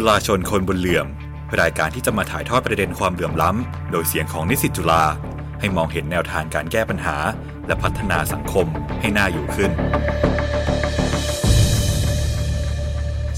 จุฬาชนคนบนเหลื่อม รายการที่จะมาถ่ายทอดประเด็นความเหลื่อมล้ำ โดยเสียงของนิสิตจุฬาให้มองเห็นแนวทางการแก้ปัญหา และพัฒนาสังคมให้น่าอยู่ขึ้น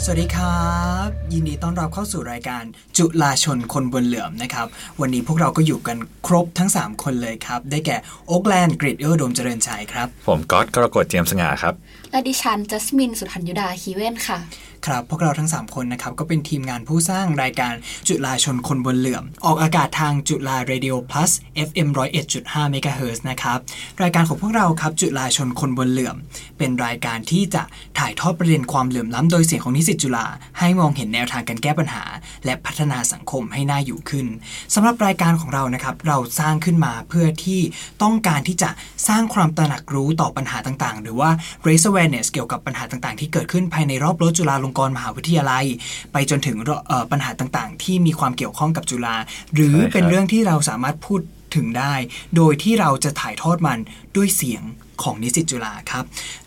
สวัสดีครับ ยินดีต้อนรับเข้าสู่รายการจุฬาชนคนบนเหลื่อมนะครับ วันนี้พวกเราก็อยู่กันครบทั้ง 3 คนเลยครับ ได้แก่โอ๊กแลนด์กริดเออร์โดมเจริญชัยครับ ผมก๊อตกรกฎเจียมสง่าครับ และดิฉันจัสมินสุธัญญุดาฮีเว่นค่ะ ครับพวกเราทั้ง 3 คนนะครับก็เป็นทีมงานผู้สร้างรายการจุฬาชนคนบนเหลื่อม ออกอากาศทางจุฬา Radio Plus FM 101.5 MHz นะครับรายการของพวกเราครับจุฬาชนคนบนเหลื่อม เป็นรายการที่จะถ่ายทอดประเด็นความเหลื่อมล้ำโดยเสียงของนิสิตจุฬาให้มองเห็นแนวทางการแก้ปัญหา และพัฒนาสังคมให้น่าอยู่ขึ้นสำหรับรายการของเรานะครับเราสร้างขึ้นมาเพื่อที่ต้องการที่จะสร้างความตระหนักรู้ต่อปัญหาต่างๆ หรือว่า raise awareness เกี่ยวกับปัญหาต่างๆ ที่เกิดขึ้นภายในรอบรั้วจุฬาลงกรณ์มหาวิทยาลัย ไปจนถึงเอ่อปัญหาต่างๆ ที่มีความเกี่ยวข้องกับจุฬาหรือใช่ครับเป็นเรื่องที่เราสามารถพูดถึงได้ โดยที่เราจะถ่ายทอดมันด้วยเสียงของนิสิตจุฬาครับ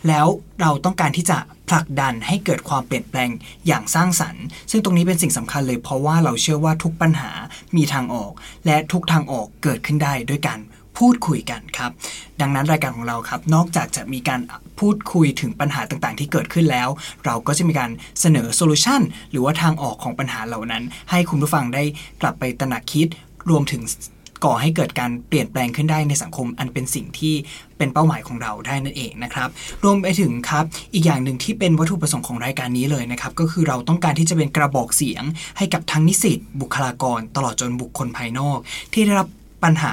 แล้วเราต้องการที่จะผลักดันให้เกิดความเปลี่ยนแปลงอย่างสร้างสรรค์ ซึ่งตรงนี้เป็นสิ่งสำคัญเลยเพราะว่าเราเชื่อว่าทุกปัญหามีทางออก และทุกทางออกเกิดขึ้นได้ด้วยการ พูดคุยกันครับ ดังนั้นรายการของเราครับ นอกจากจะมีการพูดคุยถึงปัญหาต่างๆ ที่เกิดขึ้นแล้ว เราก็จะมีการเสนอโซลูชันหรือว่าทางออกของปัญหาเหล่านั้น ให้คุณผู้ฟังได้กลับไปตระหนักคิดรวมถึงก่อให้เกิดการเปลี่ยนแปลงขึ้นได้ในสังคมอันเป็นสิ่งที่เป็นเป้าหมายของเราได้นั่นเองนะครับ รวมไปถึงครับอีกอย่างหนึ่งที่เป็นวัตถุประสงค์ของรายการนี้เลยนะครับ ก็คือเราต้องการที่จะเป็นกระบอกเสียง ให้กับทั้งนิสิตบุคลากร ตลอดจนบุคคลภายนอก ที่ได้รับปัญหา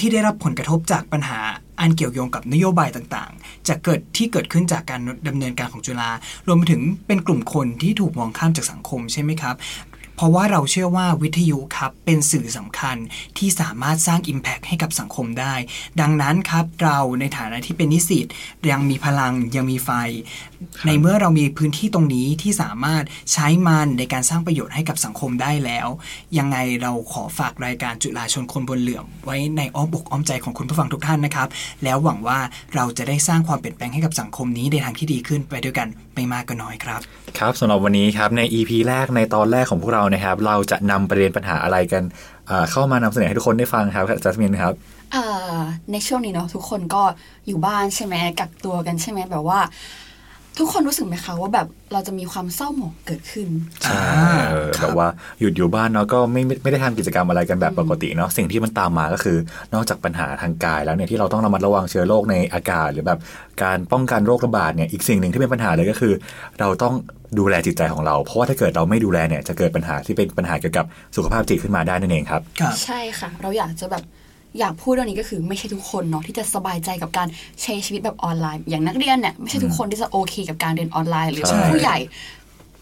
ที่ได้รับผลกระทบจากปัญหาอันเกี่ยวโยงกับนโยบายต่างๆ จะเกิดที่เกิดขึ้นจากการดำเนินการของจุฬารวมไปถึงเป็นกลุ่มคนที่ถูกมองข้ามจากสังคมใช่ไหมครับ ราะว่าเราเชื่อว่าวิทยุครับเป็นสื่อสำคัญที่สามารถสร้าง Impact ให้กับสังคมได้ ดังนั้นครับเราในฐานะที่เป็นนิสิตยังมีพลังยังมีไฟ ในเมื่อเรามีพื้นที่ตรงนี้ที่สามารถใช้มันในการสร้างประโยชน์ให้กับสังคมได้แล้ว ยังไงเราขอฝากรายการจุฬาชนคนบนเหลื่อม ไว้ในอ้อมอกอ้อมใจของคุณผู้ฟังทุกท่านนะครับ แล้วหวังว่าเราจะได้สร้างความเปลี่ยนแปลงให้กับสังคมนี้ในทางที่ดีขึ้นไปด้วยกันไม่มากก็น้อยครับ ครับสำหรับวันนี้ครับใน EP แรกในตอนแรกของพวกเรานะครับ เราจะนำประเด็นปัญหาอะไรกันเข้ามานำเสนอให้ทุกคนได้ฟังครับจัสมินครับในช่วงนี้เนาะทุกคนก็อยู่บ้านใช่ไหมกักตัวกันใช่ไหมแบบว่า ทุกคนรู้สึกไหมคะว่าแบบเราจะมีความเศร้าหมองเกิดขึ้น ใช่อ่าเออครับ แบบว่าหยุดอยู่บ้านเนาะก็ไม่ไม่ไม่ได้ทำกิจกรรมอะไรกันแบบปกติเนาะสิ่งที่มันตามมาก็คือ นอกจากปัญหาทางกายแล้วเนี่ยที่เราต้องระมัดระวังเชื้อโรคในอากาศ หรือแบบการป้องกันโรคระบาดเนี่ยอีกสิ่งหนึ่งที่เป็นปัญหาเลยก็คือ เราต้องดูแลจิตใจของเรา เพราะว่าถ้าเกิดเราไม่ดูแลเนี่ยจะเกิดปัญหาที่เป็นปัญหาเกี่ยวกับสุขภาพจิตขึ้นมาได้นั่นเองครับ ครับ ใช่ค่ะ เราอยากจะแบบ อยากพูดเรื่องนี้ก็คือไม่ใช่ทุกคนเนาะที่จะสบายใจกับการใช้ชีวิตแบบออนไลน์ อย่างนักเรียนเนี่ยไม่ใช่ทุกคนที่จะโอเค กับการเรียนออนไลน์ หรือใช่ผู้ใหญ่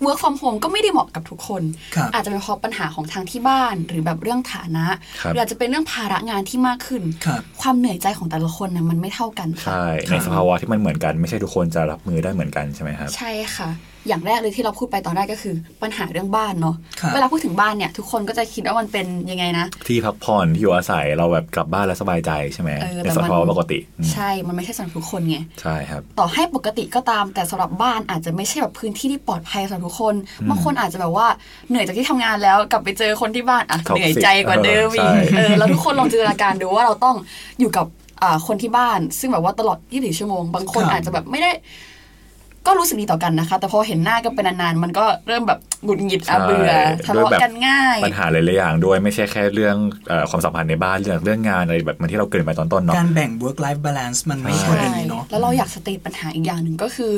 work from home ก็ไม่ได้เหมาะกับทุกคนครับอาจจะเป็นเพราะปัญหาของทางที่บ้านหรือแบบเรื่องฐานะครับหรืออาจจะเป็นเรื่องภาระงานที่มากขึ้นครับความเหนื่อยใจของแต่ละคนนะมันไม่เท่ากันค่ะใช่ในสภาวะที่มันเหมือนกันไม่ใช่ทุกคนจะรับมือได้เหมือนกันใช่ไหมครับใช่ค่ะ อย่างแรกเลยที่เราพูดไปตอนแรกก็คือ ปัญหาเรื่องบ้านเนาะครับเวลาพูดถึงบ้านเนี่ย ทุกคนก็จะคิดว่ามันเป็นยังไงนะ ที่พักผ่อนที่อยู่อาศัยเราแบบกลับบ้านแล้วสบายใจใช่ไหมเออในแต่สมันภาวะปกติอืมใช่ มันไม่ใช่สำหรับทุกคนไงใช่ครับ ต่อให้ปกติก็ตามแต่สำหรับบ้านอาจจะไม่ใช่แบบพื้นที่ที่ปลอดภัยสำหรับทุกคนบางคนอาจจะแบบว่าเหนื่อยจากที่ทำงานแล้วกลับไปเจอคนที่บ้านอะ Toxic เหนื่อยใจกว่าเดิมอีกเออใช่เออแล้วทุกคนลองจินตนาการดูว่าเราต้องอยู่กับอ่าคนที่บ้าน ซึ่งแบบว่าตลอด 24 ชั่วโมง บางคนครับอาจจะแบบไม่ได้ ก็รู้สึกดีต่อกันนะคะ แต่พอเห็นหน้ากันเป็นนานๆ มันก็เริ่มแบบหงุดหงิดอะเบื่อทะเลาะกันง่าย ปัญหาหลายๆอย่างด้วยไม่ใช่แค่เรื่องเออความสัมพันธ์ในบ้านเรื่องเรื่องงานอะไรแบบเหมือนที่เราเกริดไปตอนต้นเนาะการแบ่ง work life balance มันไม่ใช่ควรใช่จะมีเนาะแล้วเราอยากสเตทปัญหาอีกอย่างหนึ่งก็คือ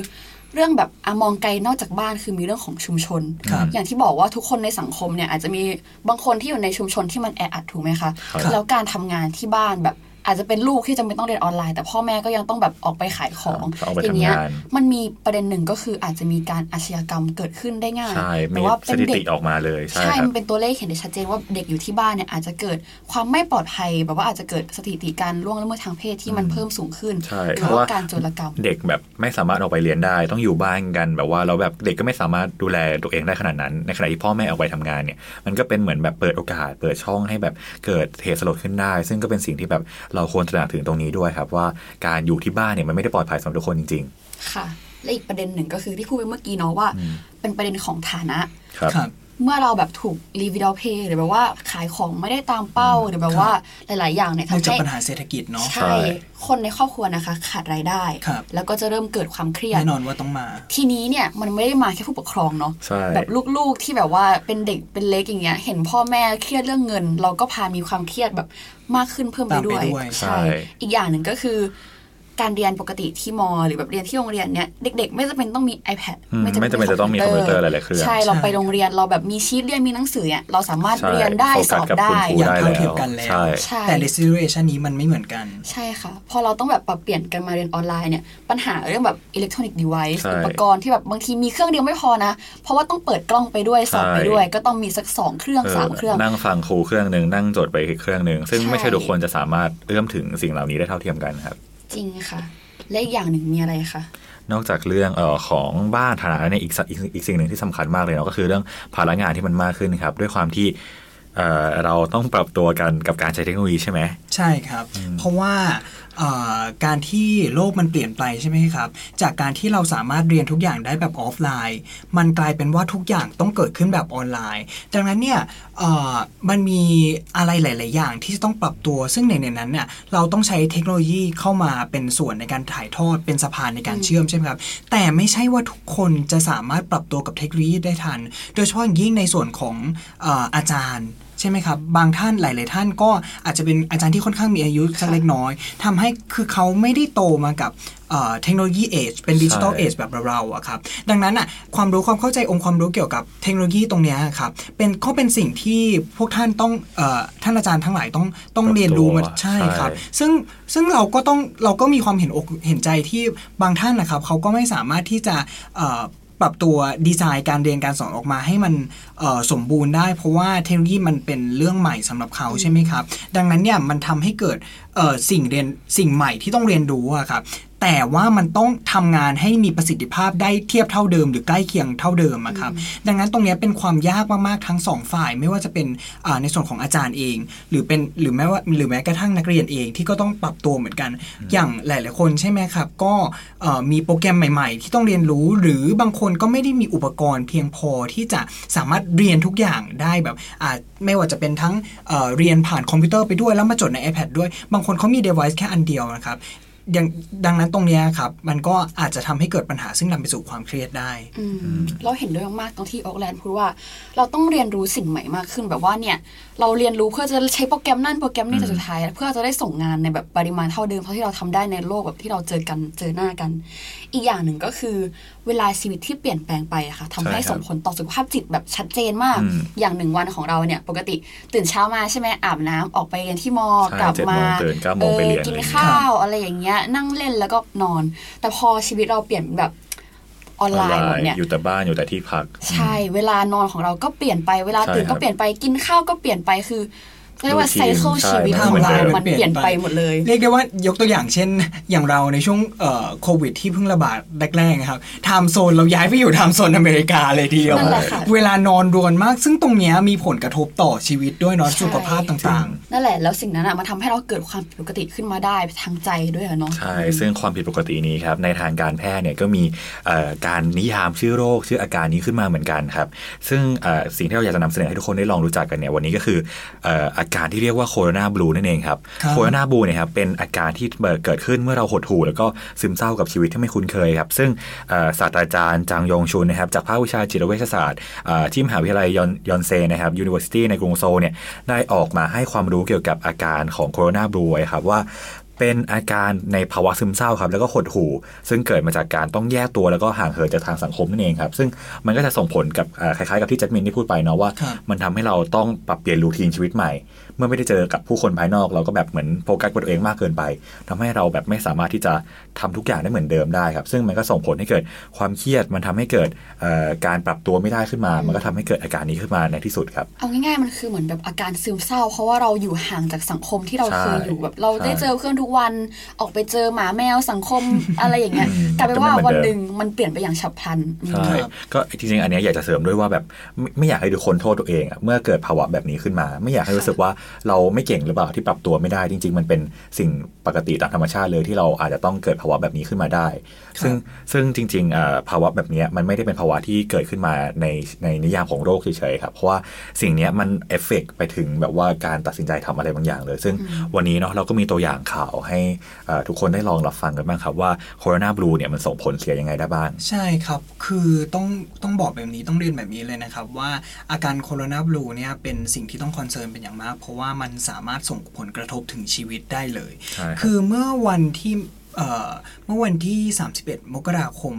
เรื่องแบบอะมองไกลนอกจากบ้านคือมีเรื่องของชุมชนครับอย่างที่บอกว่าทุกคนในสังคมเนี่ยอาจจะมีบางคนที่อยู่ในชุมชนที่มันแออัดถูกไหมคะครับแล้วการทำงานที่บ้านแบบ อาจจะเป็นลูกที่จะไม่ต้องเรียนออนไลน์ แต่พ่อแม่ก็ยังต้องแบบออกไปขายของต้องออกไปอย่างเงี้ยทำงานมันมีประเด็นหนึ่งก็คืออาจจะมีการอาชญากรรมเกิดขึ้นได้ง่ายใช่แต่มีว่าสเป็นถิเด็ติกออกมาเลยใช่ใช่ครับมันเป็นตัวเลขเห็นได้ชัดเจนว่าเด็กอยู่ที่บ้านเนี่ยอาจจะเกิดความไม่ปลอดภัยแบบว่าอาจจะเกิดสถิติการล่วงละเมิดทางเพศที่มันเพิ่มสูงขึ้นใช่หเพรือราะว่าว่าการโจรกรรม เด็กแบบไม่สามารถออกไปเรียนได้ ต้องอยู่บ้านกันแบบว่าเราแบบเด็กก็ไม่สามารถดูแลตัวเองได้ขนาดนั้นในขณะที่พ่อแม่ออกไปทำงานเนี่ยมันก็เป็นเหมือนแบบเปิดโอกาสเปิดช่องให้แบบเกิดเหตุสลดขึ้นได้ ซึ่งก็เป็นสิ่งที่แบบเราควรตระหนักถึงตรงนี้ด้วยครับ ว่าการอยู่ที่บ้านเนี่ยมันไม่ได้ปลอดภัยสำหรับทุกคนจริงค่ะ และอีกประเด็นหนึ่งก็คือที่พูดไปเมื่อกี้เนาะว่า เป็นประเด็นของฐานะๆครับครับ เมื่อเราแบบถูกรีวิด l เพย์หรือแบบว่าขายของไม่ได้ตามเป้าหรือแบบว่าหลาย ๆ อย่างเนี่ยเนื่องทำจากให้ปัญหาเศรษฐกิจเนาะใช่คนในครอบครัวนะคะ ขาดรายได้ครับแล้วก็จะเริ่มเกิดความเครียดแน่นอนว่าต้องมา ทีนี้เนี่ยมันไม่ได้มาแค่ผู้ปกครองเนาะใช่แบบลูก ๆ ที่แบบว่าเป็นเด็กเป็นเล็กอย่างเงี้ยเห็นพ่อแม่เครียดเรื่องเงิน เราก็พามีความเครียดแบบมากขึ้นเพิ่มไปตามไปด้วยด้วยใช่อีกอย่างหนึ่งก็คือ การเรียนปกติที่มหรือแบบเรียนที่โรงเรียนเนี่ยเด็ก ๆ ไม่จำเป็นต้องมี iPad อืมไม่จำเป็นจะต้องมีคอมพิวเตอร์หลายๆเครื่องใช่เราใช่ไปโรงเรียนเราแบบมีชีตเรียนมีหนังสือเนี่ยเราสามารถใช่เรียนได้โฟสกัสอบกับได้คุณครูอย่างได้เท่าแล้เทียมวกันแล้วใช่ใช่แต่ในซีเรียชันนี้มันไม่เหมือนกัน ใช่ค่ะ พอเราต้องแบบปรับเปลี่ยนกันมาเรียนออนไลน์เนี่ยปัญหาเรื่องแบบอิเล็กทรอนิกส์ดีไวซ์ใช่อุปกรณ์ที่แบบบางทีมีเครื่องเดียวไม่พอนะ เพราะว่าต้องเปิดกล้องไปด้วยสอบไปใช่ด้วย ก็ต้องมีสักสองเครื่องสามเครื่องนั่งฟังครูเครื่องหนึ่งนั่งจดไปอีกเครื่องหนึ่งซึ่งใช่ไม่ใช่ทุกคนจะสามารถเอื้อมถึงสิ่งเหล่านี้ได้เท่าเทียมกันครับ จริงค่ะ และอีกอย่างหนึ่งมีอะไรคะนอกจากเรื่องเอ่อของบ้านฐานะเนี่ยอีกสอีกอีกสิ่งหนึ่งที่สำคัญมากเลยเนาะก็คือเรื่องภาระงานที่มันมากขึ้นครับ ด้วยความที่เอ่อเราต้องปรับตัวกันกับการใช้เทคโนโลยีใช่ไหมใช่ครับ เพราะว่าเอ่อ การที่โลกมันเปลี่ยนไปใช่ไหมครับ จากการที่เราสามารถเรียนทุกอย่างได้แบบออฟไลน์ มันกลายเป็นว่าทุกอย่างต้องเกิดขึ้นแบบออนไลน์ ดังนั้นเนี่ยมันมีอะไรหลาย ๆ อย่างที่จะต้องปรับตัว ซึ่งในในนั้นเนี่ยเราต้องใช้เทคโนโลยีเข้ามาเป็นส่วนในการถ่ายทอดเป็นสะพานในการเชื่อมใช่ไหมครับ แต่ไม่ใช่ว่าทุกคนจะสามารถปรับตัวกับเทคโนโลยีได้ทัน โดยเฉพาะอย่างยิ่งในส่วนของอออาจารย์ ใช่ไหมครับ บางท่านหลาย ๆ ท่านก็อาจจะเป็นอาจารย์ที่ค่อนข้างมีอายุสักเล็กน้อยทำให้คือเขาไม่ได้โตมากับเอ่อเทคโนโลยีเอจเป็นดิจิทัลใช่เอจแบบเราๆอะครับ ดังนั้นอะความรู้ความเข้าใจองค์ความรู้เกี่ยวกับเทคโนโลยีตรงเนี้ยครับเป็นก็เป็นสิ่งที่พวกท่านต้องเอ่อท่านอาจารย์ทั้งหลายต้องต้องเรียนรู้มาใช่ครับ ซึ่งซึ่งเราก็ต้องเราก็มีความเห็นอกเห็นใจที่บางท่านนะครับเขาก็ไม่สามารถที่จะเอ่อ ปรับตัวดีไซน์การเรียนการสอนออกมาให้มันเอ่อสมบูรณ์ได้ เพราะว่าเทคโนโลยีมันเป็นเรื่องใหม่สำหรับเขาใช่ไหมครับ ดังนั้นเนี่ยมันทำให้เกิดเอ่อสิ่งเรียนสิ่งใหม่ที่ต้องเรียนรู้อะครับ แต่ว่ามันต้องทำงานให้มีประสิทธิภาพได้เทียบเท่าเดิม หรือใกล้เคียงเท่าเดิมอะครับดังนั้นตรงเนี้ยเป็นความยากมากๆทั้งสองฝ่าย ไม่ว่าจะเป็นอ่าในส่วนของอาจารย์เอง หรือเป็นหรือแม้ว่าหรือแม้กระทั่งนักเรียนเองที่ก็ต้องปรับตัวเหมือนกัน อย่างหลาย ๆ คนใช่ไหมครับ ก็เอ่อมีโปรแกรมใหม่ ๆ ที่ต้องเรียนรู้ หรือบางคนก็ไม่ได้มีอุปกรณ์เพียงพอที่จะสามารถเรียนทุกอย่างได้แบบอ่าไม่ว่าจะเป็นทั้งเอ่อเรียนผ่านคอมพิวเตอร์ไปด้วยแล้วมาจดใน iPad ด้วย บางคนเขามี device แค่อันเดียวนะครับ อย่างดังนั้นตรงเนี้ยครับ มันก็อาจจะทำให้เกิดปัญหาซึ่งนำไปสู่ความเครียดได้อืมเราเห็นด้วยมากๆตรงที่โอ๊กแลนด์พูดว่า เราต้องเรียนรู้สิ่งใหม่มากขึ้นแบบว่าเนี่ย เราเรียนรู้เพื่อจะใช้โปรแกรมนั่นโปรแกรมนี้แต่สุดท้าย เพื่อจะได้ส่งงานในแบบปริมาณเท่าเดิมเท่าที่เราทำได้ในโลกแบบที่เราเจอกันเจอหน้ากัน อีกอย่างหนึ่งก็คือ เวลาชีวิตที่เปลี่ยนแปลงไปอะค่ะทำให้ใช่ครับส่งผลต่อสุขภาพจิตแบบชัดเจนมากอืมอย่างหนึ่งวันของเราเนี่ย ปกติตื่นเช้ามาใช่ไหมอาบน้ำออกไปเรียนที่มอใช่กลับเจ็ดมาโมงตื่นเก้าโมงไปเรียนกินอะไรอย่างเงี้ยข้าวอะไรอย่างเงี้ยนั่งเล่นแล้วก็นอน แต่พอชีวิตเราเปลี่ยนเป็นแบบออนไลน์หมดเนี่ยอยู่แต่บ้านอยู่แต่ที่พัก ใช่ เวลานอนของเราก็เปลี่ยนไปเวลาใช่ตื่นครัก็บเปลี่ยนไปกินข้าวก็เปลี่ยนไปคือ เรียกว่ารูทีไซนเคิลใช่ชีวิตไม่ของเหมือนเราเดิมมันเปลี่ยนไปหมดเลย เรียกได้ว่ายกตัวอย่างเช่น อย่างเราในช่วงเอ่อโควิดที่เพิ่งระบาดแรกๆนะครับ time zone เราย้ายไปอยู่ time zone อเมริกาเลยทีเดียวนั่นแหละค่ะเวลานอนรวนมาก ซึ่งตรงเนี้ยมีผลกระทบต่อชีวิตด้วยเนาะใช่สุขภาพต่างนั่นแหละแล้วสิ่งนั้นอะมันทำให้เราเกิดความผิดปกติขึ้นมาได้ทางใจด้วยอะเนาะใช่ซึ่งความผิดปกตินี้ครับในทางการแพทย์เนี่ยก็มีเอ่อการนิยามชื่อโรคชื่ออาการนี้ขึ้นมาเหมือนกันครับซึ่งเอ่อสิ่งที่เราอยากจะนำเสนอให้ทุกคนได้ลองรู้จักกันเนี่ยวันนี้ก็คือเอ่ออาการที่เรียกว่าโคโรนาบลูนั่นเองครับครับโคโรนาบลูเนี่ยครับเป็นอาการที่เกิดขึ้นเมื่อเราหดหู่แล้วก็ซึมเศร้ากับชีวิตที่ไม่คุ้นเคยครับ ซึ่งเอ่อศาสตราจารย์จางยงชุนนะครับจากภาควิชาจิตเวชศาสตร์เอ่อที่มหาวิทยาลัยยอนยอนเซนะครับ University ในกรุงโซลเนี่ยได้ออกมาให้ความรู้เกี่ยวกับอาการของโคโรนาบลูไว้ครับว่าเป็นอาการในภาวะซึมเศร้าครับ แล้วก็หดหู่ ซึ่งเกิดมาจากการต้องแยกตัวแล้วก็ห่างเหินจากทางสังคมนั่นเองครับ ซึ่งมันก็จะส่งผลกับอ่าคล้ายๆกับที่จัดมินที่พูดไปเนาะว่าครับมันทำให้เราต้องปรับเปลี่ยนรูทีนชีวิตใหม่ เมื่อไม่ได้เจอกับผู้คนภายนอก เราก็แบบเหมือนโฟกัสกับตัวเองมากเกินไปทำให้เราแบบไม่สามารถที่จะทำทุกอย่างได้เหมือนเดิมได้ครับ ซึ่งมันก็ส่งผลให้เกิดความเครียดมันทำให้เกิดเอ่อการปรับตัวไม่ได้ขึ้นมา มันก็ทำให้เกิดอาการนี้ขึ้นมาในที่สุดครับเอาง่ายๆมันคือเหมือนแบบอาการซึมเศร้า เพราะว่าเราอยู่ห่างจากสังคมที่เราใช่เคยอยู่แบบเราได้ใช่เจอเพื่อนทุกวันออกไปเจอหมาแมวสังคมอะไรอย่างเงี้ยอืมกลายเป็นว่าจะไม่เหมืวัอนนเดิมหนึ่งมันเปลี่ยนไปอย่างฉับพลันอืมใช่ครับก็จริงๆอันเนี้ยอยากจะเสริมด้วยว่าแบบไม่ไม่อยากให้ทุกคนโทษตัวเองอะเมื่อเกิดภาวะแบบนี้ขึ้นมา ไม่อยากให้รู้สึกว่าเราไม่เก่งหรือเปล่าที่ปรับตัวไม่ได้จริง ๆ มันเป็นสิ่งปกติตามธรรมชาติเลยที่เราอาจจะต้องเกิดภาวะแบบนี้ขึ้นมาได้ซึ่งซึ่งจริงๆอ่าภาวะแบบเนี้ยมันไม่ได้เป็นภาวะที่เกิดขึ้นมาในในนิยามของโรคเฉยๆครับเพราะว่าสิ่งเนี้ยมันเอฟเฟกไปถึงแบบว่าการตัดสินใจทำอะไรบางอย่างเลย ซึ่งวันนี้เนาะเราก็มีตัวอย่างข่าวให้อ่าทุกคนได้ลองรับฟังกันบ้างครับว่าโคโรนาบลูเนี่ยมันส่งผลเสียยังไงได้บ้าง ใช่ครับ คือต้องต้องบอกแบบนี้ต้องเรียนแบบนี้เลยนะครับ ว่าอาการโคโรนาบลูเนี่ยเป็นสิ่งที่ต้องคอนเซิร์นเป็นอย่างมาก เพราะว่ามันสามารถส่งผลกระทบถึงชีวิตได้เลยใช่ครับคือเมื่อวันที่ เอ่อเมื่อวันที่ 31 มกราคม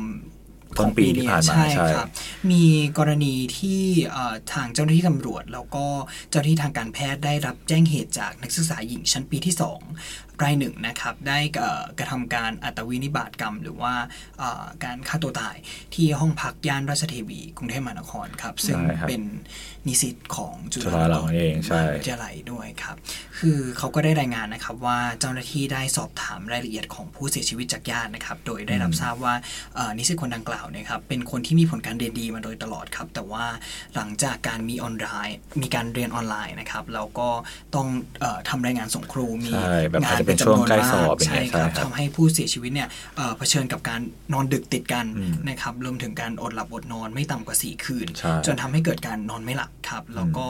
ต้นปีที่ผ่านมาใช่ใช่ครับ มีกรณีที่เอ่อทางเจ้าหน้าที่ตำรวจ แล้วก็เจ้าหน้าที่ทางการแพทย์ได้รับแจ้งเหตุจากนักศึกษาหญิงชั้นปีที่2รายหนึ่งนะครับได้เอ่อกระทำการอัตวินิบาตกรรม หรือว่าเอ่อการฆ่าตัวตายที่ห้องพักย่านราชเทวี กรุงเทพมหานครครับซึ่งใช่ครับเป็นนิสิตของจุจุฬาเราเองใช่มหาวิทยาลัยด้วยครับ คือเขาก็ได้รายงานนะครับว่าเจ้าหน้าที่ได้สอบถามรายละเอียดของผู้เสียชีวิตจากญาตินะครับ โดยได้รับทราบว่าเอ่อนิสิตคนดังกล่าวเนะครับเป็นคนที่มีผลการเรียนดีมาโดยตลอดครับ แต่ว่าหลังจากการมีออนไลน์ มีการเรียนออนไลน์นะครับแล้วก็ต้องเออทำรายงานส่งครูมีใช่แบบงาอาจนจะเป็เป็นนจำช่วงนวนใกล้มาสอบกเป็นใช่ไงครับใช่ครับทำให้ผู้เสียชีวิตเนี่ยเอ่อเผชิญกับการนอนดึกติดกันอืมนะครับรวมถึงการอดหลับอดนอนไม่ต่ำกว่า 4 คืนใช่จนทำให้เกิดการนอนไม่หลับครับแล้วก็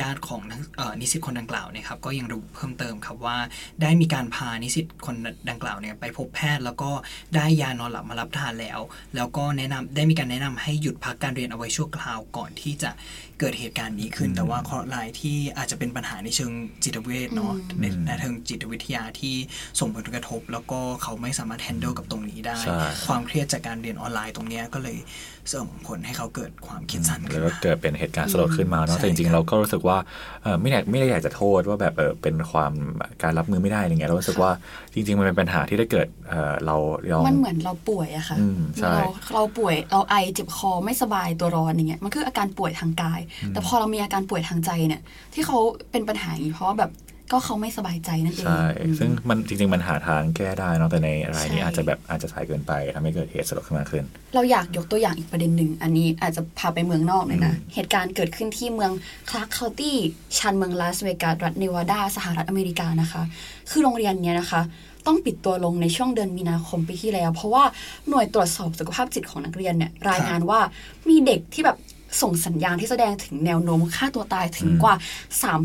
ญาติของนักเอ่อนิสิตคนดังกล่าวเนี่ยครับก็ยังระบุเพิ่มเติมครับว่า ได้มีการพานิสิตคนดังกล่าวเนี่ยไปพบแพทย์ แล้วก็ได้ยานอนหลับมารับทานแล้ว แล้วก็แนะนำได้มีการแนะนำให้หยุดพักการเรียนเอาไว้ชั่วคราวก่อนที่จะเกิดเหตุการณ์นี้ขึ้น แต่ว่าเคราะห์ร้ายที่อาจจะเป็นปัญหาในเชิงจิตเวชเนาะในในเชิงจิตวิทยาที่ส่งผลกระทบ แล้วก็เขาไม่สามารถแฮนเดิลกับตรงนี้ได้ใช่ความเครียดจากการเรียนออนไลน์ตรงเนี้ยก็เลยส่งผลให้เขาเกิดความคิดสั้นแล้ขึ้วนก็มาเกิดเป็นเหตุการณ์สลดขึ้นมาเนาะใช่แต่จริงครัๆบเราก็รู้สึกว่าเออไม่อยากไม่ได้อยากจะโทษว่าแบบเออเป็นความการรับมือไม่ได้อะไรเงี้ยเรารู้สึกว่าจริง ๆ มันเป็นปัญหาที่ได้เกิดเออเราลองมันเหมือนเราป่วยอะค่ะอืมใช่เราเราป่วยเราไอเจ็บคอไม่สบายตัวร้อนอย่างเงี้ยมันคืออาการป่วยทางกายแต่พอเรามีอาการป่วยทางใจเนี่ย ที่เขาเป็นปัญหาอย่างนี้เพราะว่าแบบก็เขาไม่สบายใจนั่นเองใช่อืมซึ่งมันจริง ๆ มันหาทางแก้ได้เนาะแต่ในรายนี้ใช่อาจจะแบบอาจจะสายเกินไปทำให้เกิดเหตุสลดขึ้นมาขึ้น เราอยากยกตัวอย่างอีกประเด็นหนึ่ง อันนี้อาจจะพาไปเมืองนอกเลยนะอืมเหตุการณ์เกิดขึ้นที่เมืองคลาร์กเคานตี้ชันเมืองลาสเวกัสรัฐเนวาดาสหรัฐอเมริกานะคะ คือโรงเรียนเนี้ยนะคะ ต้องปิดตัวลงในช่วงเดือนมีนาคมปีที่แล้ว เพราะว่าหน่วยตรวจสอบสุขภาพจิตของนักเรียนเนี่ยรายงานว่ามีเด็กที่แบบ ส่งสัญญาณที่แสดงถึงแนวโน้มฆ่าตัวตายถึงกว่า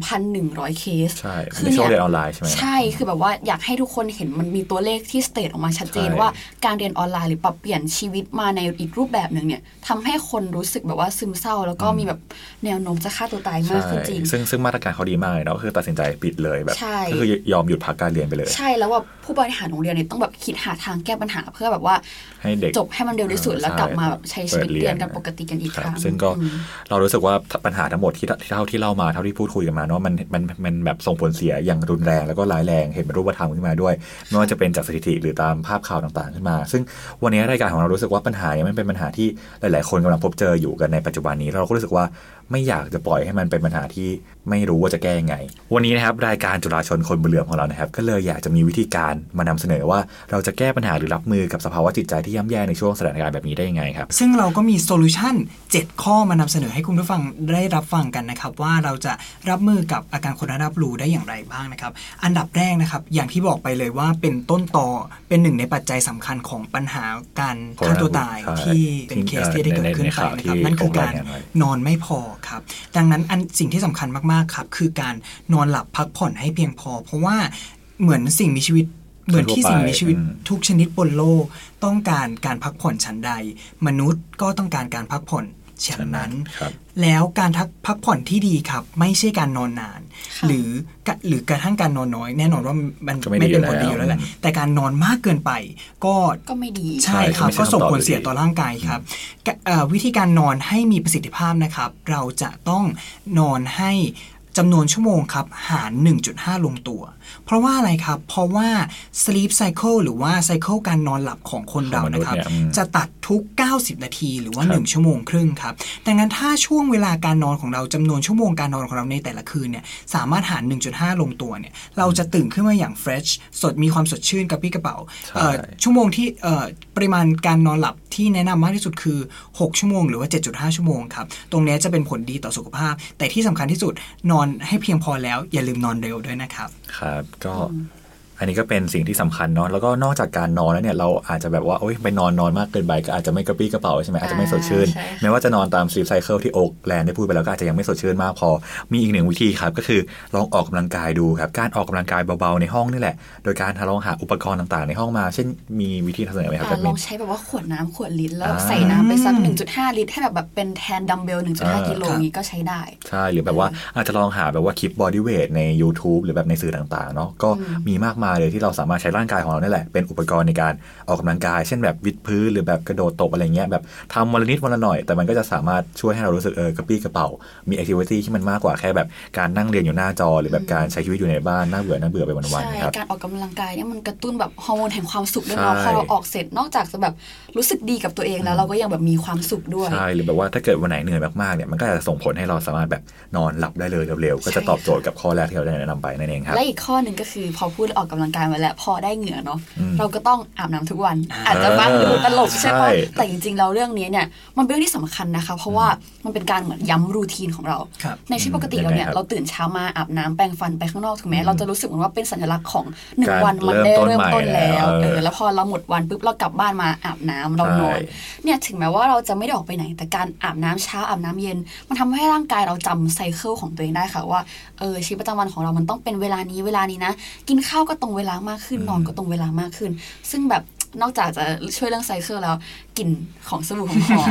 3,100 เคสใช่คือในช่วงเนี่ยเรียนออนไลน์ใช่ไหมใช่คือแบบว่าอยากให้ทุกคนเห็นมันมีตัวเลขที่ state ออกมาชัดเจนใช่ว่าการเรียนออนไลน์หรือปรับเปลี่ยนชีวิตมาในอีกรูปแบบหนึ่งเนี่ยทำให้คนรู้สึกแบบว่าซึมเศร้า แล้วก็มีแบบแนวโน้มจะฆ่าตัวตายมากขึ้นจริงซึ่งซึ่งมาตรการเขาดีมากเลยเนาะก็คือตัดสินใจปิดเลยแบบใช่ก็คือยอมหยุดพักการเรียนไปเลย ใช่แล้วว่าผู้บริหารโรงเรียนเนี่ยต้องแบบคิดหาทางแก้ปัญหาเพื่อแบบว่าให้เด็กจบให้มันเร็วที่สุดเออแล้วใช่กลับมาแบบใช้ชีวิตเปิดเรียนเรียนกันปกติกันอีกคครัรั้บงซึ่งก็อืมเรารู้สึกว่าปัญหาทั้งหมดที่เท่าที่เล่ามาเท่าที่พูดคุยกันมาเนาะมันมันมันแบบส่งผลเสียอย่างรุนแรงแล้วก็ร้ายแรงเห็นเป็นรูปธรรมขึ้นมาด้วยไม่ว่าจะเป็นจากสถิติหรือตามภาพข่าวต่างๆขึ้นมา ซึ่งวันนี้รายการของเรารู้สึกว่าปัญหาเนี้ยมันเป็นปัญหาที่หลาย ๆ คนกำลังพบเจออยู่กันในปัจจุบันนี้เราก็รู้สึกว่า ไม่อยากจะปล่อยให้มันเป็นปัญหาที่ไม่รู้ว่าจะแก้ยังไง วันนี้นะครับรายการจุฬาชนคนบนเหลื่อมของเรานะครับ ก็เลยอยากจะมีวิธีการมานำเสนอว่าเราจะแก้ปัญหาหรือรับมือกับสภาวะจิตใจที่ย่ำแย่ในช่วงสถานการณ์แบบนี้ได้ยังไงครับ ซึ่งเราก็มี solution 7 ข้อมานำเสนอให้คุณผู้ฟังได้รับฟังกันนะครับว่าเราจะรับมือกับอาการ corona blue ได้อย่างไรบ้างนะครับ อันดับแรกนะครับอย่างที่บอกไปเลยว่าเป็นต้นตอเป็นหนึ่งในปัจจัยสำคัญของปัญหาการฆ่าตัวตายใช่ที่เป็นเคสที่ได้เกิดขึ้นในไปข่าวนะครับที่นั่นคือการโรงแรมเนี่ยนอนไม่พอครับ ดังนั้นอันสิ่งที่สำคัญมากๆครับ คือการนอนหลับพักผ่อนให้เพียงพอ เพราะว่าเหมือนสิ่งมีชีวิตเหมือนที่สิ่งมีชีวิตอืมทุกชนิดบนโลก ต้องการการพักผ่อนฉันใด มนุษย์ก็ต้องการการพักผ่อนฉันนั้นครับแล้วการทักพักผ่อนที่ดีครับ ไม่ใช่การนอนนานค่ะ หรือกะหรือกระทั่งการนอนน้อย แน่นอนว่ามันก็ไม่ไม่ดีเป็นผลอยู่ดีอยู่แล้วแหละแล้วแต่การนอนมากเกินไป ก็ก็ไม่ดีใช่ครับใช่ก็ส่งไม่ใช่คำตอบผลเสียอยู่ดีต่อร่างกายครับกะเอ่อวิธีการนอนให้มีประสิทธิภาพนะครับ เราจะต้องนอนให้ จำนวนชั่วโมงครับ หาร 1.5 ลงตัว เพราะว่าอะไรครับ เพราะว่า sleep cycle หรือว่า cycle การนอนหลับของคนเรานะครับของมนุษย์เนี่ยอืมจะตัดทุก 90 นาทีหรือว่าครับ1ชั่วโมงครึ่งครับ ดังนั้นถ้าช่วงเวลาการนอนของเราจำนวนชั่วโมงการนอนของเราในแต่ละคืนเนี่ย สามารถหาร 1.5 ลงตัวเนี่ย เราจะตื่นขึ้นมาอย่าง fresh สดมีความสดชื่นกับพี่กระเป๋าใช่เอ่อชั่วโมงที่เอ่อปริมาณการนอนหลับที่แนะนำมากที่สุดคือ 6 ชั่วโมงหรือว่า 7.5 ชั่วโมงครับ ตรงเนี้ยจะเป็นผลดีต่อสุขภาพ แต่ที่สำคัญที่สุดนอนอนให้เพียงพอแล้ว อย่าลืมนอนเร็วด้วยนะครับ ครับ ก็ อันนี้ก็เป็นสิ่งที่สำคัญเนาะแล้วก็นอกจากการนอนแล้วเนี่ยเราอาจจะแบบว่าโอ๊ยไปนอนนอนมากเกินไปก็อาจจะไม่กระปรี้กระเป๋าใช่ไหมอาจจะไม่สดชื่นใช่ค่ะแม้ว่าจะนอนตาม sleep cycle ที่โอ๊กแลนด์ได้พูดไปแล้วก็อาจจะยังไม่สดชื่นมากพอ มีอีกหนึ่งวิธีครับก็คือลองออกกำลังกายดูครับการออกกำลังกายเบาๆในห้องนี่แหละ โดยการลองหาอุปกรณ์ต่างๆ ในห้องมา เช่นมีวิธีทำเสนอไหมครับอะแบลมิองนใช้แบบว่าขวดน้ำขวดลิตรแล้วอ่าใส่น้ำไปสัก1.5 ลิตรให้แบบแบบเป็นแทนดัมเบลอ่า1.5กิโลนี้ก็ใช้ได้ใช่หรือแบบว่าอาจจะลองหาแบบว่าคลิป bodyweight ใน YouTube หรือแบบในสื่อต่างๆเนาะก็มีมากมายเลยที่เราสามารถใช้ร่างกายของเราเนี่ยแหละเป็นอุปกรณ์ในการออกกำลังกาย เช่นแบบวิดพื้นหรือแบบกระโดดตบอะไรเงี้ยแบบทำวันละนิดวันละหน่อย แต่มันก็จะสามารถช่วยให้เรารู้สึกเออกระปรี้กระเปร่า มี activity ที่มันมากกว่าแค่แบบการนั่งเรียนอยู่หน้าจอ หรือแบบการใช้ชีวิตอยู่ในบ้านน่าเบื่อน่าเบื่อไปวันใช่ๆนะครับการออกกำลังกายเนี่ยมันกระตุ้นแบบฮอร์โมนแห่งความสุขด้วยเนาะใช่พอเราออกเสร็จนอกจากจะแบบรู้สึกดีกับตัวเองแล้วเราก็ยังแบบมีความสุขด้วยใช่หรือแบบว่าถ้าเกิดวันไหนเหนื่อยมากๆเนี่ยมันก็อาจจะส่งผลให้เราสามารถแบบนอนหลับได้เลยเร็วๆก็จะตอบโจทย์กับข้อแรกที่เราได้แนะนำไปนั่นเองครับและอีกข้อหนึ่งก็คือพอพูดออกกำลังกายมาแล้วพอได้เหงื่อเนาะอืมเราก็ต้องอาบน้ำทุกวัน อาจจะฟังดูตลกใช่ปะใช่แต่จริงๆเราเรื่องนี้เนี่ยมันเป็นเรื่องที่สำคัญนะคะ เพราะว่ามันเป็นการเหมือนย้ำรูทีนของเราครับในชีวิตปกติเราเนี่ยยังไงครับเราตื่นเช้ามาอาบน้ำแปรงฟันไปข้างนอกถูกไหมเราจะรู้สึกเหมือนว่าเป็นสัญลักษณ์ของหนึ่งการวันมันเริ่มได้ต้นเริ่มต้นใหม่แล้วแล้วเอเอออแล้วพอเราหมดวันปุ๊บเรากลับบ้านมาอาบน้ำเรานอนใช่เนี่ยถึงแม้ว่าเราจะไม่ได้ออกไปไหน แต่การอาบน้ำเช้าอาบน้ำเย็น มันทำให้ร่างกายเราจำไซเคิลของตัวเองได้ค่ะว่าเออชีวิตประจำวันของเรามันต้องเป็นเวลานี้เวลานี้นะ กินข้าวก็ตรงเวลามากขึ้นนอนก็ตรงเวลามากขึ้น ซึ่งแบบ นอกจากจะช่วยเรื่องไซเคิลแล้วกลิ่นของสบู่หอม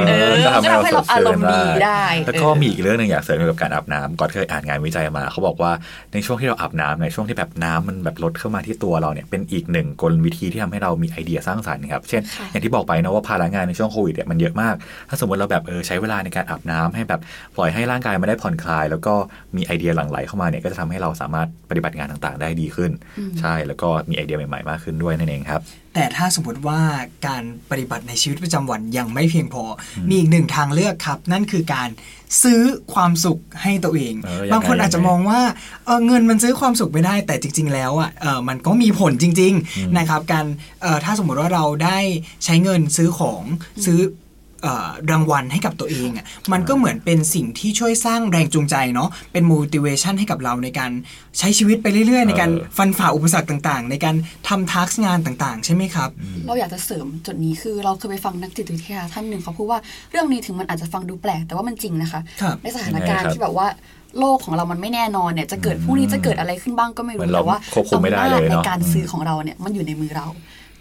ๆเออมันก็ทำให้เราอารมณ์ดีได้ แล้วก็เออมีอีกเรื่องหนึ่งอยากเสริมเกี่ยวกับการอาบน้ำก่อนเคยอ่านงานวิจัยมา เขาบอกว่าในช่วงที่เราอาบน้ำในช่วงที่แบบน้ำมันแบบลดเข้ามาที่ตัวเราเนี่ยเป็นอีกหนึ่งกลวิธีที่ทำให้เรามีไอเดียสร้างสรรค์ครับเช่นค่ะอย่างที่บอกไปนะว่าภาระงานในช่วงโควิดเนี่ยมันเยอะมาก ถ้าสมมติเราแบบเออใช้เวลาในการอาบน้ำให้แบบปล่อยให้ร่างกายมันได้ผ่อนคลาย แล้วก็มีไอเดียหลั่งไหลเข้ามาเนี่ยก็จะทำให้เราสามารถปฏิบัติงานต่างๆ ได้ดีขึ้น ใช่แล้วก็มีไอเดียใหม่ๆมากขึ้นด้วยนั่นเองครับ แต่ถ้าสมมติว่าการปฏิบัติในชีวิตประจำวันยังไม่เพียงพออมีอีกหนึ่งทางเลือกครับ นั่นคือการซื้อความสุขให้ตัวเองเออยังไงบางคนอาจจะมองว่าเออเงินมันซื้อความสุขไม่ได้ แต่จริง ๆ แล้วอะเออมันก็มีผลจริง ๆ นะครับ การเอ่อถ้าสมมติว่าเราได้ใช้เงินซื้อของซื้อเอ่อ รางวัลให้กับตัวเองอะมันก็เหมือนเป็นสิ่งที่ช่วยสร้างแรงจูงใจเนาะเป็น motivation ให้กับเราในการใช้ชีวิตไปเรื่อยๆ ในการเออฟันฝ่าอุปสรรคต่างๆ ในการทำทักงานต่างๆ ใช่ไหมครับ เราอยากจะเสริมจุดนี้คือเราเคยไปฟังนักจิตวิทยาท่านหนึ่งเขาพูดว่าเรื่องนี้ถึงมันอาจจะฟังดูแปลกแต่ว่ามันจริงนะคะครับในสถานการณ์ยังไงครับที่แบบว่าโลกของเรามันไม่แน่นอนเนี่ยจะเกิดพรุ่งนี้จะเกิดอะไรขึ้นบ้างก็ไม่เหมืรู้อนเราแต่ว่าควบคุมไม่ได้เลยอำนาจในเนอะการซื้อของเราเนี่ยมันอยู่ในมือเรา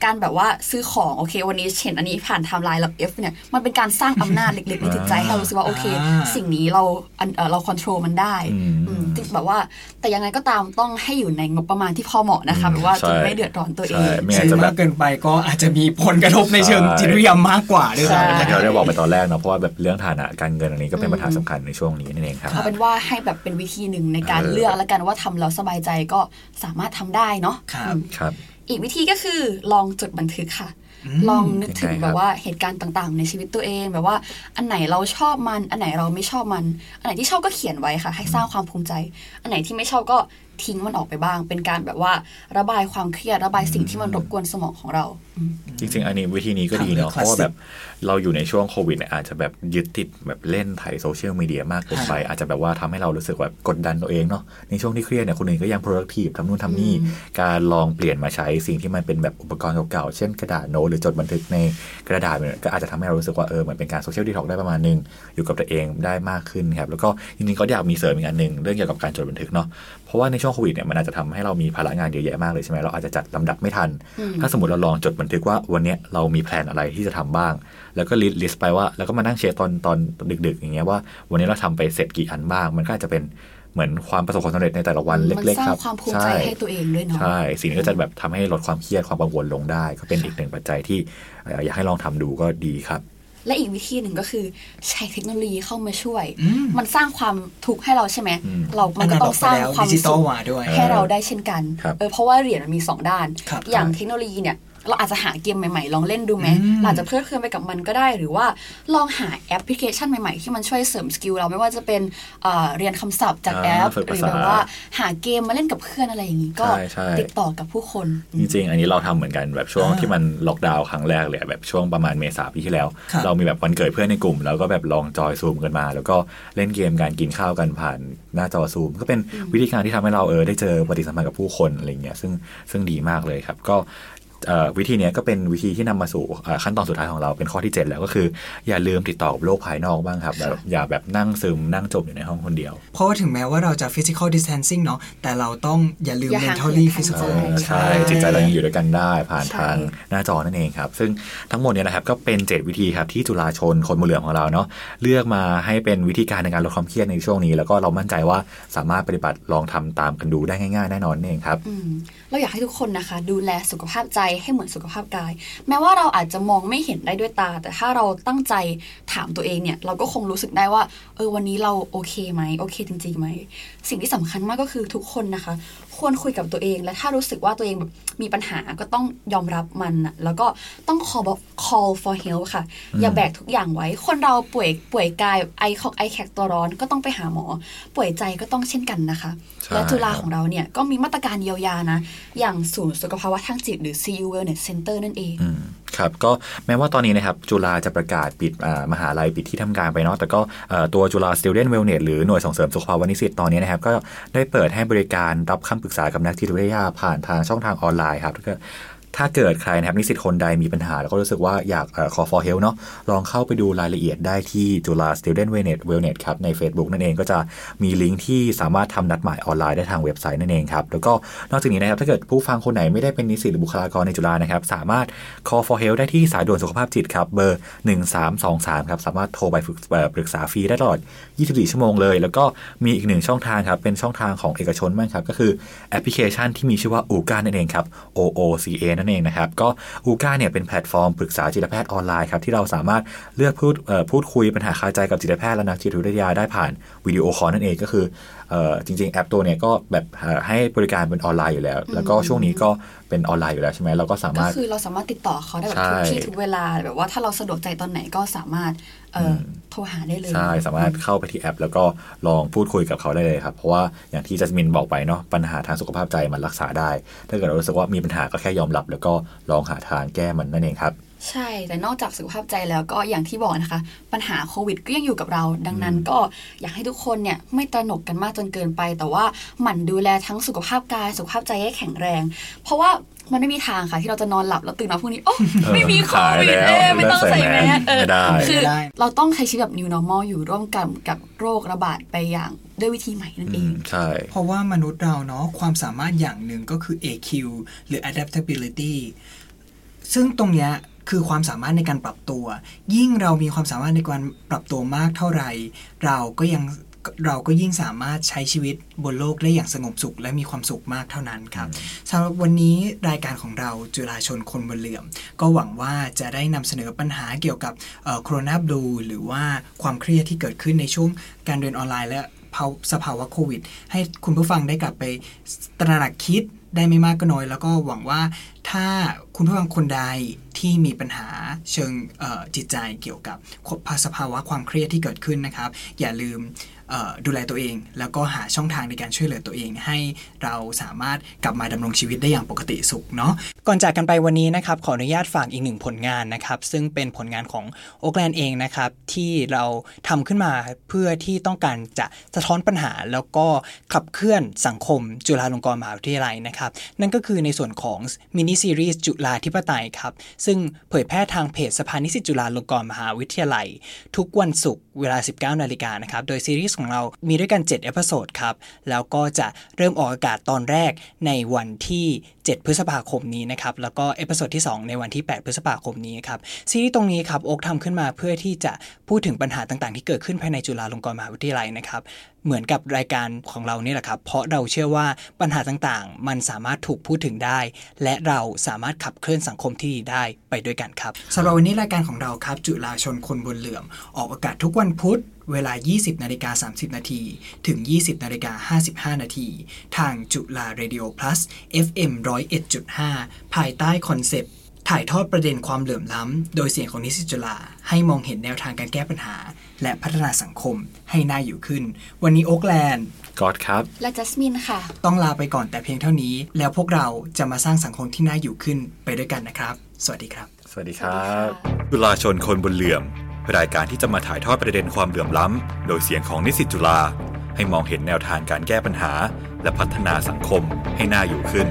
การแบบว่าซื้อของโอเค วันนี้เห็นอันนี้ผ่านไทม์ไลน์เรา F เนี่ยมันเป็นการสร้างอำนาจเล็กๆในจิตใจให้เรารู้สึกว่าโอเคอ่าสิ่งนี้เราอันเอ่อเราควบคุมมันได้อืมอืมจริงแบบว่า แต่ยังไงก็ตามต้องให้อยู่ในงบประมาณที่พอเหมาะนะคะแบบว่าใช่จะไม่เดือดร้อนตัวเอใช่งไม่งั้นซื้อจะแบมาบกเกินไปก็อาจจะมีผลกระทบในเชิงใช่จิตวิทยามากกว่าด้วยใช่ซ้ำนะอย่างคที่รับเราได้บอกไปตอนแรกเนาะเพราะว่าแบบเรื่องฐานะการเงินอันนี้ก็เป็นปัญหาสำคัญในช่วงนี้นั่นเองครับเอาเป็นว่าให้แบบเป็นวิธีหนึ่งในการเออเลือกแล้วกันว่าทำแล้วสบายใจก็สามารถทำได้เนาะครับ อืมครับอีกวิธีก็คือลองจดบันทึกค่ะ ลองนึกถึงยังไงครับแบบว่าเหตุการณ์ต่างๆ ในชีวิตตัวเองแบบว่า อันไหนเราชอบมัน อันไหนเราไม่ชอบมัน อันไหนที่ชอบก็เขียนไว้ค่ะ ให้สร้างความภูมิใจ อันไหนที่ไม่ชอบก็ทิ้งมันออกไปบ้าง เป็นการแบบว่าระบายความเครียดระบายสิ่งที่มันรบกวนสมองของเราอืมจริงๆ อันนี้วิธีนี้ก็ดีเนาะทางเลือกเพราะว่าแบบ เราอยู่ในช่วงโควิดเนี่ยอาจจะแบบยึดติดแบบเล่นไถ่โซเชียลมีเดียมากเกินไป อาจจะแบบว่าทำให้เรารู้สึกแบบกดดันตัวเองเนาะในช่วงที่เครียดเนี่ยคนอื่นก็ยัง productive ทำนู่นทำนี่ การลองเปลี่ยนมาใช้สิ่งที่มันเป็นแบบอุปกรณ์เก่าๆ เช่นกระดาษโน้ตหรือจดบันทึกในกระดาษเนี่ยก็อาจจะทำให้เรารู้สึกว่าเออเหมือนเป็นการ social detox ได้ประมาณหนึ่งอยู่กับตัวเองได้มากขึ้นครับแล้วก็จริงๆก็อยากมีเสริมอีกอันหนึ่งเรื่องเกี่ยวกับการจดบันทึกเนาะเพราะว่าในช่วงโควิดเนี่ยมันอาจจะทำให้เรามีภาระงานเยอะแยะมากเลยใช่ไหมเราอาจจะจัดลำดับไม่ทัน ถ้าสมมติเราลองจดบันทึกว่าวันเนี้ยเรามีแผนอะไรที่จะทำบ้างแล้วก็ list list ไปว่า แล้วก็มานั่งเช็คตอนตอนดึก ๆ อย่างเงี้ยว่า วันนี้เราทำไปเสร็จกี่อันบ้าง มันก็อาจจะเป็นเหมือนความประสบความสำเร็จในแต่ละวันมันเล็กสๆร้าคงรับความภูมิใจให้ตัวเองด้วยเนาะใช่สิ่งนี้ก็จะแบบทำให้ลดความเครียดความกังวลลงได้ ก็เป็นอีกหนึ่งปัจจัยที่เอ่ออยากให้ลองทำดูก็ดีครับและอีกวิธีหนึ่งก็คือใช้เทคโนโลยีเข้ามาช่วยอืมมันสร้างความทุกข์ให้เราใช่ไหมอืมเรามันก็ต้องสร้างความดิจิตอสุลขมาด้วยให้เราได้เช่นกันครับเออเพราะว่าเหรียญมันมีสองด้านครับอย่างครับเทคโนโลยีเนี่ย เราอาจจะหาเกมใหม่ๆ ลองเล่นดูไหมอืมเราอาจจะเพลิดเพลินไปกับมันก็ได้ หรือว่าลองหาแอปพลิเคชันใหม่ๆ ที่มันช่วยเสริม skill เราไม่ว่าจะเป็นเอ่อเรียนคำศัพท์จากอ่าแอปฝึกหรือภาษาแบบว่าหาเกมมาเล่นกับเพื่อนอะไรอย่างนี้ก็ใช่ใช่ติดต่อกับผู้คน จริงๆ อันนี้เราทำเหมือนกันแบบช่วงอ่าที่มันล็อกดาวน์ครั้งแรกเลยอะแบบช่วงประมาณเมษาปีที่แล้วครับเรามีแบบวันเกิดเพื่อนในกลุ่ม แล้วก็แบบลอง join Zoom กันมา แล้วก็เล่นเกมการกินข้าวกันผ่านหน้าจอซูม ก็เป็นวิธีการที่ทำให้เราเออได้เจอปฏิสัมพันธ์กับผู้คนอะไรเงี้ยซึ่งซึ่งดีมากเลยครับก็เอ่อ วิธีเนี้ยก็เป็นวิธีที่นำมาสู่เอ่อขั้นตอนสุดท้ายของเราเป็นข้อที่ 7 แล้วก็คือ อย่าลืมติดต่อกับโลกภายนอกบ้างครับแบบอย่าแบบนั่งซึมนั่งจมอยู่ในห้องคนเดียว เพราะว่าถึงแม้ว่าเราจะ physical distancing เนาะแต่เราต้องอย่าลืมอย่าห่าง mentally เหินทาง physical ใจใช่จิตใจเรายังอยู่ด้วยกันได้ผ่านใช่ทางหน้าจอนั่นเองครับ ซึ่งทั้งหมดเนี่ยนะครับก็เป็น 7 วิธีครับที่จุฬาชนคนบนเหลืองของเราเนาะเลือกมาให้เป็นวิธีการในการลดความเครียดในช่วงนี้ แล้วก็เรามั่นใจว่าสามารถปฏิบัติลองทำตามกันดูได้ง่าย ๆ แน่นอนนั่นเองครับอืมเราอยากให้ทุกคนนะคะ ดูแลสุขภาพใจให้เหมือนสุขภาพกาย แม้ว่าเราอาจจะมองไม่เห็นได้ด้วยตา แต่ถ้าเราตั้งใจถามตัวเองเนี่ย เราก็คงรู้สึกได้ว่า เออวันนี้เราโอเคไหมโอเคจริงๆไหม สิ่งที่สำคัญมากก็คือทุกคนนะคะควรคุยกับตัวเอง และถ้ารู้สึกว่าตัวเองแบบมีปัญหาก็ต้องยอมรับมันนะแล้วก็ต้อง call call for help ค่ะ อย่าแบกทุกอย่างไว้ คนเราป่วยป่วยกายไอคอกไอแขกตัวร้อนก็ต้องไปหาหมอ ป่วยใจก็ต้องเช่นกันนะคะใช่และจุฬาของเราเนี่ยก็มีมาตรการเยียวยานะ อย่างศูนย์สุขภาวะทางจิตหรือ CU Wellness Center นั่นเองอืม ครับก็แม้ว่าตอนนี้นะครับจุฬาจะประกาศปิดมหาลัยปิดที่ทำการไปเนาะแต่ก็ตัวจุฬา Student Wellness หรือหน่วยส่งเสริมสุขภาวะนิสิตตอนนี้นะครับก็ได้เปิดให้บริการรับคำปรึกษากับนักจิตวิทยาผ่านทางช่องทางออนไลน์ครับก็ ถ้าเกิดใครนะครับนิสิตคนใดมีปัญหา แล้วก็รู้สึกว่าอยากเอ่อ for help เนาะลองเข้าไปดูรายละเอียดได้ที่จุฬา Student Wellness Wellness ครับใน Facebook นั่นเองก็จะมีลิงก์ที่สามารถทำนัดหมายออนไลน์ได้ทางเว็บไซต์นั่นเองครับแล้วก็นอกจากนี้นะครับถ้าเกิดผู้ฟังคนไหนไม่ได้เป็นนิสิตหรือบุคลากรในจุฬานะครับสามารถ call for help ได้ที่สายด่วนสุขภาพจิตครับเบอร์ 1323ครับสามารถโทรไปฝึกปรึกษาฟรีได้ตลอด 24 ชั่วโมงเลย แล้วก็มีอีกหนึ่งช่องทางครับเป็นช่องทางของเอกชนบ้างครับก็คือแอปพลิเคชันที่มีชื่อว่าอูก้านั่นเองครับ OOCA นั่นเองนะครับ ก็อูก้าเนี่ยเป็นแพลตฟอร์มปรึกษาจิตแพทย์ออนไลน์ครับที่เราสามารถเลือกพูดพูดคุยปัญหาคาใจกับจิตแพทย์และนักจิตวิทยาได้ผ่านวิดีโอคอลนั่นเองก็คือ จริง ๆ แอปตัวเนี่ยก็แบบเอ่อให้บริการเป็นออนไลน์อยู่แล้ว แล้วก็ช่วงนี้ก็เป็นออนไลน์อยู่แล้วใช่ไหมเราก็สาก็มารถคือเราสามารถติดต่อเขาได้แบบใช่ทุกที่ทุกเวลาแบบว่าถ้าเราสะดวกใจตอนไหนก็สามารถเอ่ออโทรหาได้เลย ใช่ สามารถเข้าไปที่แอป แล้วก็ลองพูดคุยกับเขาได้เลยครับ เพราะว่าอย่างที่จัสมินบอกไปเนาะปัญหาทางสุขภาพใจมันรักษาได้ ถ้าเกิดเรารู้สึกว่ามีปัญหาก็แค่ยอมรับ แล้วก็ลองหาทางแก้มันนั่นเองครับ ใช่ แต่นอกจากสุขภาพใจแล้วก็อย่างที่บอกนะคะ ปัญหาโควิดก็ยังอยู่กับเรา ดังนั้นก็อยากให้ทุกคนเนี่ยไม่ตระหนกกันมากจนเกินไป แต่ว่าหมั่นดูแลทั้งสุขภาพกาย สุขภาพใจให้แข็งแรง เพราะว่ามันไม่มีทางค่ะ ที่เราจะนอนหลับแล้วตื่นมาพรุ่งนี้ โอ้เออไม่มีโควิดหายแล้วเอ้ไม่ต้องใส่แมสเออไม่ได้คือไม่ได้เราต้องใช้ชีวิตแบบ new normal อยู่ร่วมกันกับโรคระบาดไปอย่างด้วยวิธีใหม่นั่นเออืงมใช่เพราะว่ามนุษย์เราเนาะความสามารถอย่างหนึ่งก็คือ AQ หรือ adaptability ซึ่งตรงเนี้ย คือความสามารถในการปรับตัว ยิ่งเรามีความสามารถในการปรับตัวมากเท่าไหร่ เราก็ยังเราก็ยิ่งสามารถใช้ชีวิตบนโลกได้อย่างสงบสุขและมีความสุขมากเท่านั้นครับสำหรับวันนี้รายการของเราจุฬาชนคนบนเหลื่อม ก็หวังว่าจะได้นำเสนอปัญหาเกี่ยวกับโคโรนาบลูหรือว่าความเครียดที่เกิดขึ้นในช่วงการเรียนออนไลน์ และภาวสภาวะโควิด ให้คุณผู้ฟังได้กลับไปตระหนักคิดได้ไม่มากก็น้อย แล้วก็หวังว่าถ้า คุณผู้ฟังคนใดที่มีปัญหาเชิงจิตใจเกี่ยวกับสภาวะความเครียดที่เกิดขึ้นนะครับ อย่าลืม ดูแลตัวเอง แล้วก็หาช่องทางในการช่วยเหลือตัวเอง ให้เราสามารถกลับมาดำรงชีวิตได้อย่างปกติสุขเนาะก่อนจากกันไปวันนี้นะครับขออนุญาตฝากอีกหนึ่งผลงานนะครับ ซึ่งเป็นผลงานของโอ๊กแลนด์เองนะครับ ที่เราทำขึ้นมาเพื่อที่ต้องการจะสะท้อนปัญหา แล้วก็ขับเคลื่อนสังคมจุฬาลงกรณ์มหาวิทยาลัยนะครับ นั่นก็คือในส่วนของมินิซีรีส์จุฬาธิปไตยครับซึ่งเผยแพร่ทางเพจสภานิสิตจุฬาลงกรณ์มหาวิทยาลัย ทุกวันศุกร์เวลา 19นาฬิกานะครับโดยซีรีส์ของเรามีด้วยกัน7 episode ครับ แล้วก็จะเริ่มออกอากาศตอนแรกในวันที่ 7 พฤษภาคมนี้นะครับแล้วก็ episode ที่ 2 ในวันที่ 8 พฤษภาคมนี้ครับซีรีส์ตรงนี้ครับโอ๊กทำขึ้นมาเพื่อที่จะพูดถึงปัญหาต่างๆ ที่เกิดขึ้นภายในจุฬาลงกรณ์มหาวิทยาลัยนะครับเหมือนกับรายการของเราเนี่ยแหละครับ เพราะเราเชื่อว่าปัญหาต่างๆ มันสามารถถูกพูดถึงได้ และเราสามารถขับเคลื่อนสังคมที่ดีได้ไปด้วยกันครับสำหรับวันนี้รายการของเราครับ จุฬาชนคนบนเหลื่อม ออกอากาศทุกวันพุธเวลา 20 นาฬิกา 30 นาที ถึง 20 นาฬิกา 55 นาที ทางจุฬา Radio Plus FM 101.5 ภายใต้คอนเซปต์ถ่ายทอดประเด็นความเหลื่อมล้ำ โดยเสียงของนิสิตจุฬาให้มองเห็นแนวทางการแก้ปัญหา และพัฒนาสังคมให้น่าอยู่ขึ้น วันนี้โอ๊กแลนด์กอดครับ และจัสมินค่ะ ต้องลาไปก่อนแต่เพียงเท่านี้ แล้วพวกเราจะมาสร้างสังคมที่น่าอยู่ขึ้นไปด้วยกันนะครับ สวัสดีครับ สวัสดีคสวัสรัดีค่ะบจุฬาชนคนบนเหลื่อม รายการที่จะมาถ่ายทอดประเด็นความเหลื่อมล้ำ โดยเสียงของนิสิตจุฬา ให้มองเห็นแนวทางการแก้ปัญหา และพัฒนาสังคมให้น่าอยู่ขึ้น